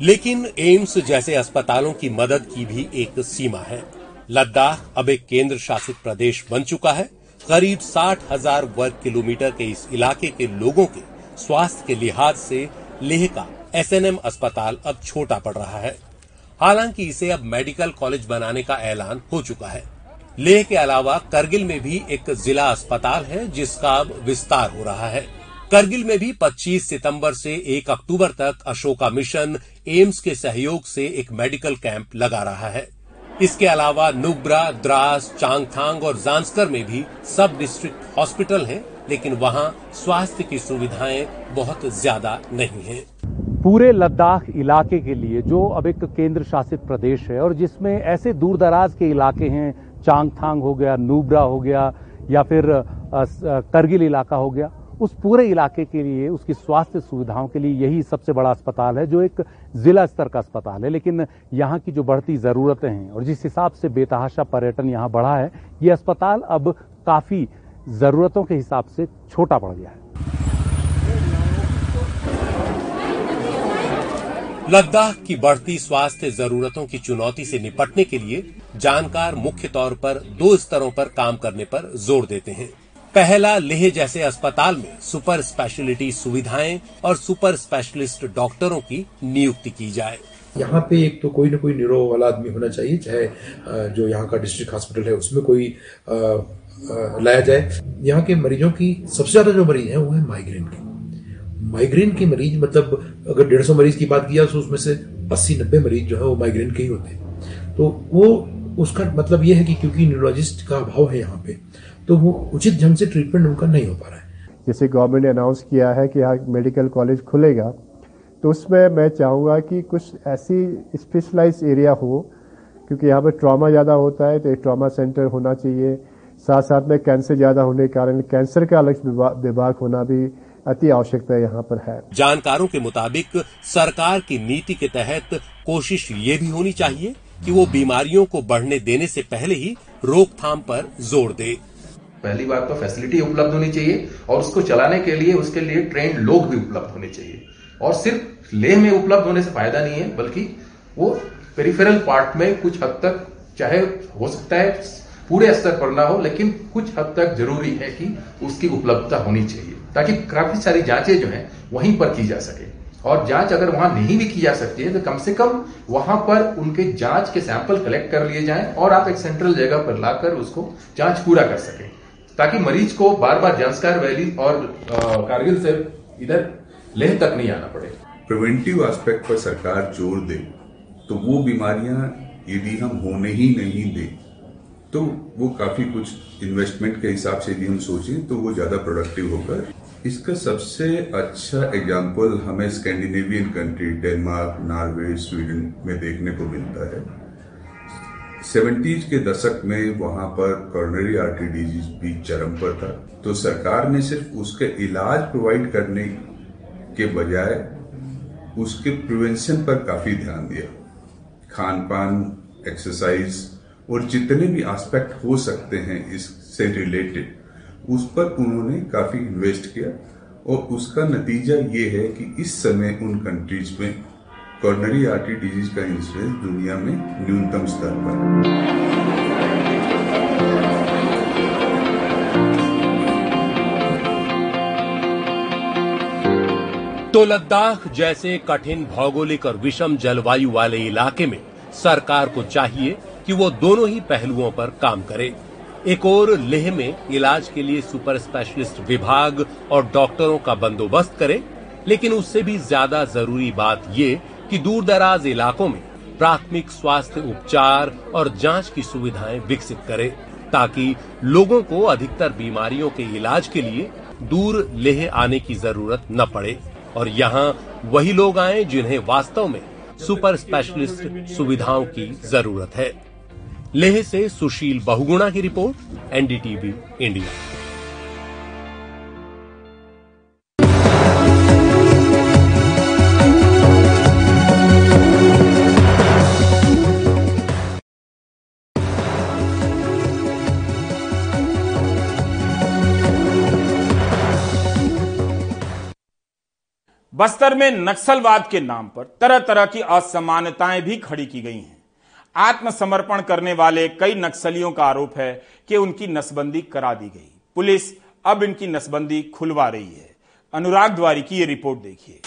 लेकिन एम्स जैसे अस्पतालों की मदद की भी एक सीमा है। लद्दाख अब एक केंद्र शासित प्रदेश बन चुका है। करीब साठ हज़ार वर्ग किलोमीटर के इस इलाके के लोगों के स्वास्थ्य के लिहाज से लेह का एसएनएम अस्पताल अब छोटा पड़ रहा है। हालाँकि इसे अब मेडिकल कॉलेज बनाने का ऐलान हो चुका है। लेह के अलावा करगिल में भी एक जिला अस्पताल है जिसका अब विस्तार हो रहा है। करगिल में भी 25 सितंबर से 1 अक्टूबर तक अशोका मिशन एम्स के सहयोग से एक मेडिकल कैंप लगा रहा है। इसके अलावा नुब्रा द्रास चांगथांग और जांस्कर में भी सब डिस्ट्रिक्ट हॉस्पिटल हैं, लेकिन वहाँ स्वास्थ्य की सुविधाएँ बहुत ज़्यादा नहीं हैं। पूरे लद्दाख इलाके के लिए, जो अब एक केंद्र शासित प्रदेश है, और जिसमें ऐसे दूर दराज के इलाके हैं, चांगथांग हो गया, नूबरा हो गया, या फिर करगिल इलाका हो गया, उस पूरे इलाके के लिए, उसकी स्वास्थ्य सुविधाओं के लिए यही सबसे बड़ा अस्पताल है, जो एक जिला स्तर का अस्पताल है। लेकिन यहाँ की जो बढ़ती ज़रूरतें हैं, और जिस हिसाब से बेतहाशा पर्यटन यहाँ बढ़ा है, ये अस्पताल अब काफ़ी ज़रूरतों के हिसाब से छोटा पड़ गया है। लद्दाख की बढ़ती स्वास्थ्य जरूरतों की चुनौती से निपटने के लिए जानकार मुख्य तौर पर दो स्तरों पर काम करने पर ज़ोर देते हैं। पहला, लेह जैसे अस्पताल में सुपर स्पेशलिटी सुविधाएँ और सुपर स्पेशलिस्ट डॉक्टरों की नियुक्ति की जाए। यहाँ पे एक तो कोई ना कोई निरो वाला आदमी होना चाहिए, चाहे जो यहाँ का डिस्ट्रिक्ट हॉस्पिटल है, उसमें कोई लाया जाए। यहाँ के मरीजों की सबसे ज़्यादा जो मरीज़ है, वो है माइग्रेन के। माइग्रेन के मरीज़ मतलब अगर डेढ़ सौ मरीज़ की बात किया तो उसमें से अस्सी नब्बे मरीज़ जो है वो माइग्रेन के ही होते हैं। तो वो, उसका मतलब ये है कि क्योंकि न्यूरोलॉजिस्ट का अभाव है यहाँ पे तो वो उचित ढंग से ट्रीटमेंट उनका नहीं हो पा रहा है। जैसे गवर्नमेंट ने अनाउंस किया है कि यहाँ मेडिकल कॉलेज खुलेगा तो उसमें मैं चाहूँगा कि कुछ ऐसी स्पेशलाइज एरिया हो, क्योंकि यहाँ पर ट्रॉमा ज़्यादा होता है तो एक ट्रॉमा सेंटर होना चाहिए। साथ साथ में कैंसर ज़्यादा होने के कारण कैंसर का अलग विभाग होना भी अति आवश्यकता यहाँ पर है। जानकारों के मुताबिक सरकार की नीति के तहत कोशिश ये भी होनी चाहिए कि वो बीमारियों को बढ़ने देने से पहले ही रोकथाम पर ज़ोर दे। पहली बात तो फैसिलिटी उपलब्ध होनी चाहिए और उसको चलाने के लिए उसके लिए ट्रेन लोग भी उपलब्ध होने चाहिए। और सिर्फ़ लेह में उपलब्ध होने से फ़ायदा नहीं है बल्कि वो पेरिफेरल पार्ट में कुछ हद तक चाहे हो सकता है पूरे स्तर पर ना हो लेकिन कुछ हद तक ज़रूरी है कि उसकी उपलब्धता होनी चाहिए। ताकि काफ़ी सारी जांचें जो हैं वहीं पर की जा सके। और जाँच अगर वहाँ नहीं भी की जा सकती है तो कम से कम वहाँ पर उनके जाँच के सैंपल कलेक्ट कर लिए जाएँ और आप एक सेंट्रल जगह पर लाकर उसको जाँच पूरा कर सकें। ताकि मरीज़ को बार बार जंस्कार वैली और कारगिल से इधर लेह तक नहीं आना पड़े। प्रिवेंटिव एस्पेक्ट पर सरकार ज़ोर दे तो वो बीमारियाँ यदि हम होने ही नहीं दे तो वो काफ़ी कुछ इन्वेस्टमेंट के हिसाब से यदि हम सोचें तो वो ज़्यादा प्रोडक्टिव होगा इसका सबसे अच्छा एग्ज़ाम्पल हमें Scandinavian country Denmark Norway Sweden में देखने को मिलता है। सेवेंटीज के दशक में वहाँ पर कॉर्नरी आर्टरी डिज़ीज़ भी चरम पर था। तो सरकार ने सिर्फ़ उसके इलाज प्रोवाइड करने के बजाय उसके प्रिवेंशन पर काफ़ी ध्यान दिया। खान पान एक्सरसाइज और जितने भी एस्पेक्ट हो सकते हैं इससे रिलेटेड उस पर उन्होंने काफ़ी इन्वेस्ट किया और उसका नतीजा ये है कि इस समय उन कंट्रीज़ में कॉर्नरी आर्टरी डिज़ीज़ का इंसिडेंस दुनिया में न्यूनतम स्तर पर है। तो लद्दाख जैसे कठिन भौगोलिक और विषम जलवायु वाले इलाके में सरकार को चाहिए कि वो दोनों ही पहलुओं पर काम करे। एक और लेह में इलाज के लिए सुपर स्पेशलिस्ट विभाग और डॉक्टरों का बंदोबस्त करे, लेकिन उससे भी ज़्यादा ज़रूरी बात ये कि दूर दराज इलाकों में प्राथमिक स्वास्थ्य उपचार और जाँच की सुविधाएँ विकसित करे, ताकि लोगों को अधिकतर बीमारियों के इलाज के लिए दूर लेह आने की ज़रूरत न पड़े। और यहाँ वही लोग आए जिन्हें वास्तव में सुपर स्पेशलिस्ट सुविधाओं की ज़रूरत है। लेह से सुशील बहुगुणा की रिपोर्ट, एनडीटीवी इंडिया। बस्तर में नक्सलवाद के नाम पर तरह तरह की असमानताएँ भी खड़ी की गई हैं। आत्मसमर्पण करने वाले कई नक्सलियों का आरोप है कि उनकी नसबंदी करा दी गई। पुलिस अब इनकी नसबंदी खुलवा रही है। अनुराग द्वारी की ये रिपोर्ट देखिए।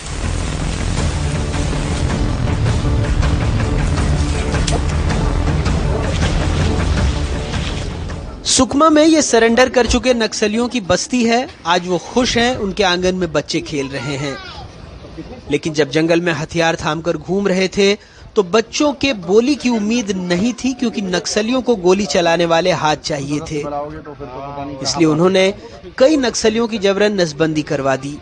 सुकमा में ये सरेंडर कर चुके नक्सलियों की बस्ती है। आज वो खुश हैं, उनके आँगन में बच्चे खेल रहे हैं। लेकिन जब जंगल में हथियार थामकर घूम रहे थे तो बच्चों के बोली की उम्मीद नहीं थी क्योंकि नक्सलियों को गोली चलाने वाले हाथ चाहिए थे। इसलिए उन्होंने कई नक्सलियों की जबरन नसबंदी करवा दी।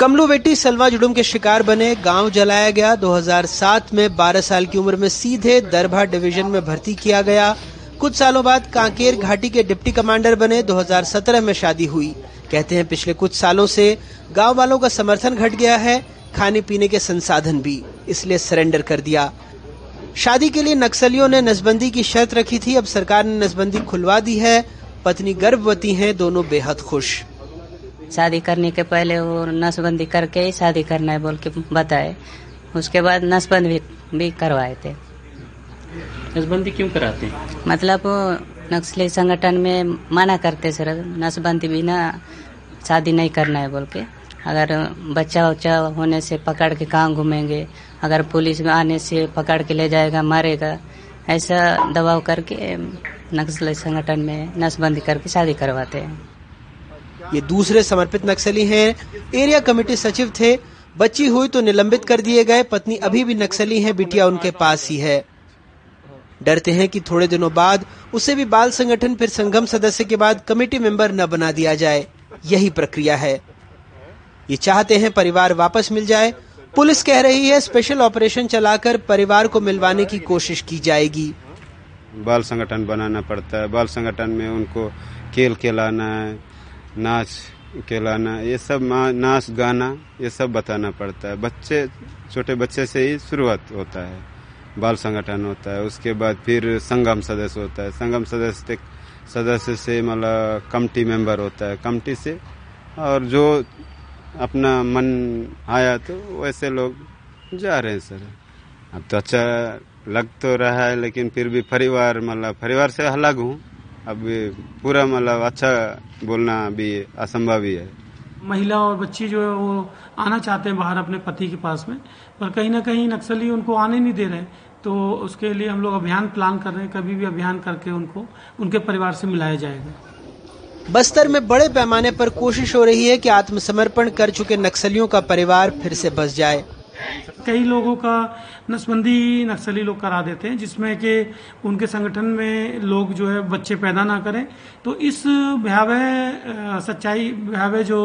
कमलू बेटी सलवा जुड़ुम के शिकार बने, गाँव जलाया गया। 2007 में 12 साल की उम्र में सीधे दरभा डिवीज़न में भर्ती किया गया। कुछ सालों बाद कांकेर घाटी के डिप्टी कमांडर बने। 2017 में शादी हुई। कहते हैं पिछले कुछ सालों से गाँव वालों का समर्थन घट गया है, खाने पीने के संसाधन भी। इसलिए सरेंडर कर दिया। शादी के लिए नक्सलियों ने नसबंदी की शर्त रखी थी। अब सरकार ने नसबंदी खुलवा दी है। पत्नी गर्भवती हैं दोनों बेहद खुश। शादी करने के पहले वो नसबंदी करके ही शादी करना है बोल के बताए। उसके बाद नसबंद भी, भी करवाए थे। नसबंदी क्यों कराते हैं? मतलब नक्सली संगठन में मना करते सर। नसबंदी बिना शादी नहीं करना है बोल के। अगर बच्चा उच्चा होने से पकड़ के कहाँ घूमेंगे? अगर पुलिस में आने से पकड़ के ले जाएगा, मारेगा, ऐसा दबाव करके नक्सली संगठन में नसबंदी करके शादी करवाते हैं। ये दूसरे समर्पित नक्सली हैं। एरिया कमेटी सचिव थे। बच्ची हुई तो निलंबित कर दिए गए। पत्नी अभी भी नक्सली है। बिटिया उनके पास ही है। डरते हैं कि थोड़े दिनों बाद उसे भी बाल संगठन, फिर संगम सदस्य के बाद कमेटी मेंबर न बना दिया जाए। यही प्रक्रिया है। ये चाहते हैं परिवार वापस मिल जाए। पुलिस कह रही है स्पेशल ऑपरेशन चलाकर परिवार को मिलवाने की कोशिश की जाएगी। बाल संगठन बनाना पड़ता है। बाल संगठन में उनको खेल खिलाना है, नाच खिलाना ये सब नाच, गाना, ये सब बताना पड़ता है। बच्चे, छोटे बच्चे से ही शुरुआत होता है। बाल संगठन होता है। उसके बाद फिर संगम सदस्य होता है। संगम सदस्य सदस्य से मतलब कमटी मेंबर होता है। कमटी से और जो अपना मन आया तो वैसे लोग जा रहे हैं सर। अब तो अच्छा लग तो रहा है, लेकिन फिर भी परिवार मतलब परिवार से अलग हूँ। अब पूरा मतलब अच्छा बोलना भी असंभव ही है। महिला और बच्ची जो है वो आना चाहते हैं बाहर अपने पति के पास में, पर कहीं ना कहीं नक्सली उनको आने नहीं दे रहे। तो उसके लिए हम लोग अभियान प्लान कर रहे हैं, कभी भी अभियान करके उनको, उनके परिवार से मिलाया जाएगा। बस्तर में बड़े पैमाने पर कोशिश हो रही है कि आत्मसमर्पण कर चुके नक्सलियों का परिवार फिर से बस जाए। कई लोगों का नसबंदी नक्सली लोग करा देते हैं, जिसमें कि उनके संगठन में लोग जो है बच्चे पैदा ना करें। तो इस भयावह सच्चाई, भयावह जो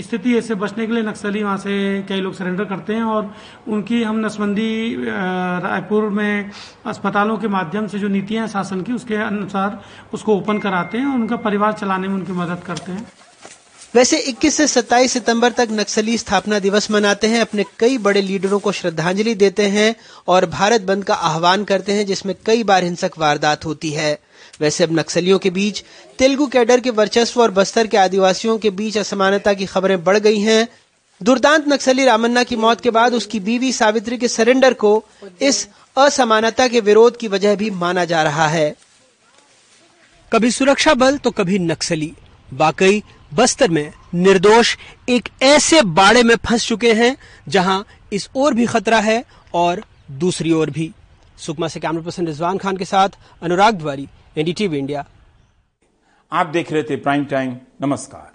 स्थिति है, इससे बचने के लिए नक्सली वहाँ से कई लोग सरेंडर करते हैं और उनकी हम नसबंदी रायपुर में अस्पतालों के माध्यम से जो नीतियाँ शासन की, उसके अनुसार उसको ओपन कराते हैं और उनका परिवार चलाने में उनकी मदद करते हैं। वैसे 21 से 27 सितंबर तक नक्सली स्थापना दिवस मनाते हैं, अपने कई बड़े लीडरों को श्रद्धांजलि देते हैं और भारत बंद का आह्वान करते हैं, जिसमें कई बार हिंसक वारदात होती है। वैसे अब नक्सलियों के बीच तेलुगु कैडर के वर्चस्व और बस्तर के आदिवासियों के बीच असमानता की खबरें बढ़ गई हैं। दुर्दांत नक्सली रामन्ना की मौत के बाद उसकी बीवी सावित्री के सरेंडर को इस असमानता के विरोध की वजह भी माना जा रहा है। कभी सुरक्षा बल तो कभी नक्सली। वाकई बस्तर में निर्दोष एक ऐसे बाड़े में फंस चुके हैं, जहाँ इस ओर भी खतरा है और दूसरी ओर भी। सुकमा से कैमरा पर्सन रिजवान खान के साथ अनुराग द्वारी एनडीटीवी इंडिया। आप देख रहे थे प्राइम टाइम, नमस्कार।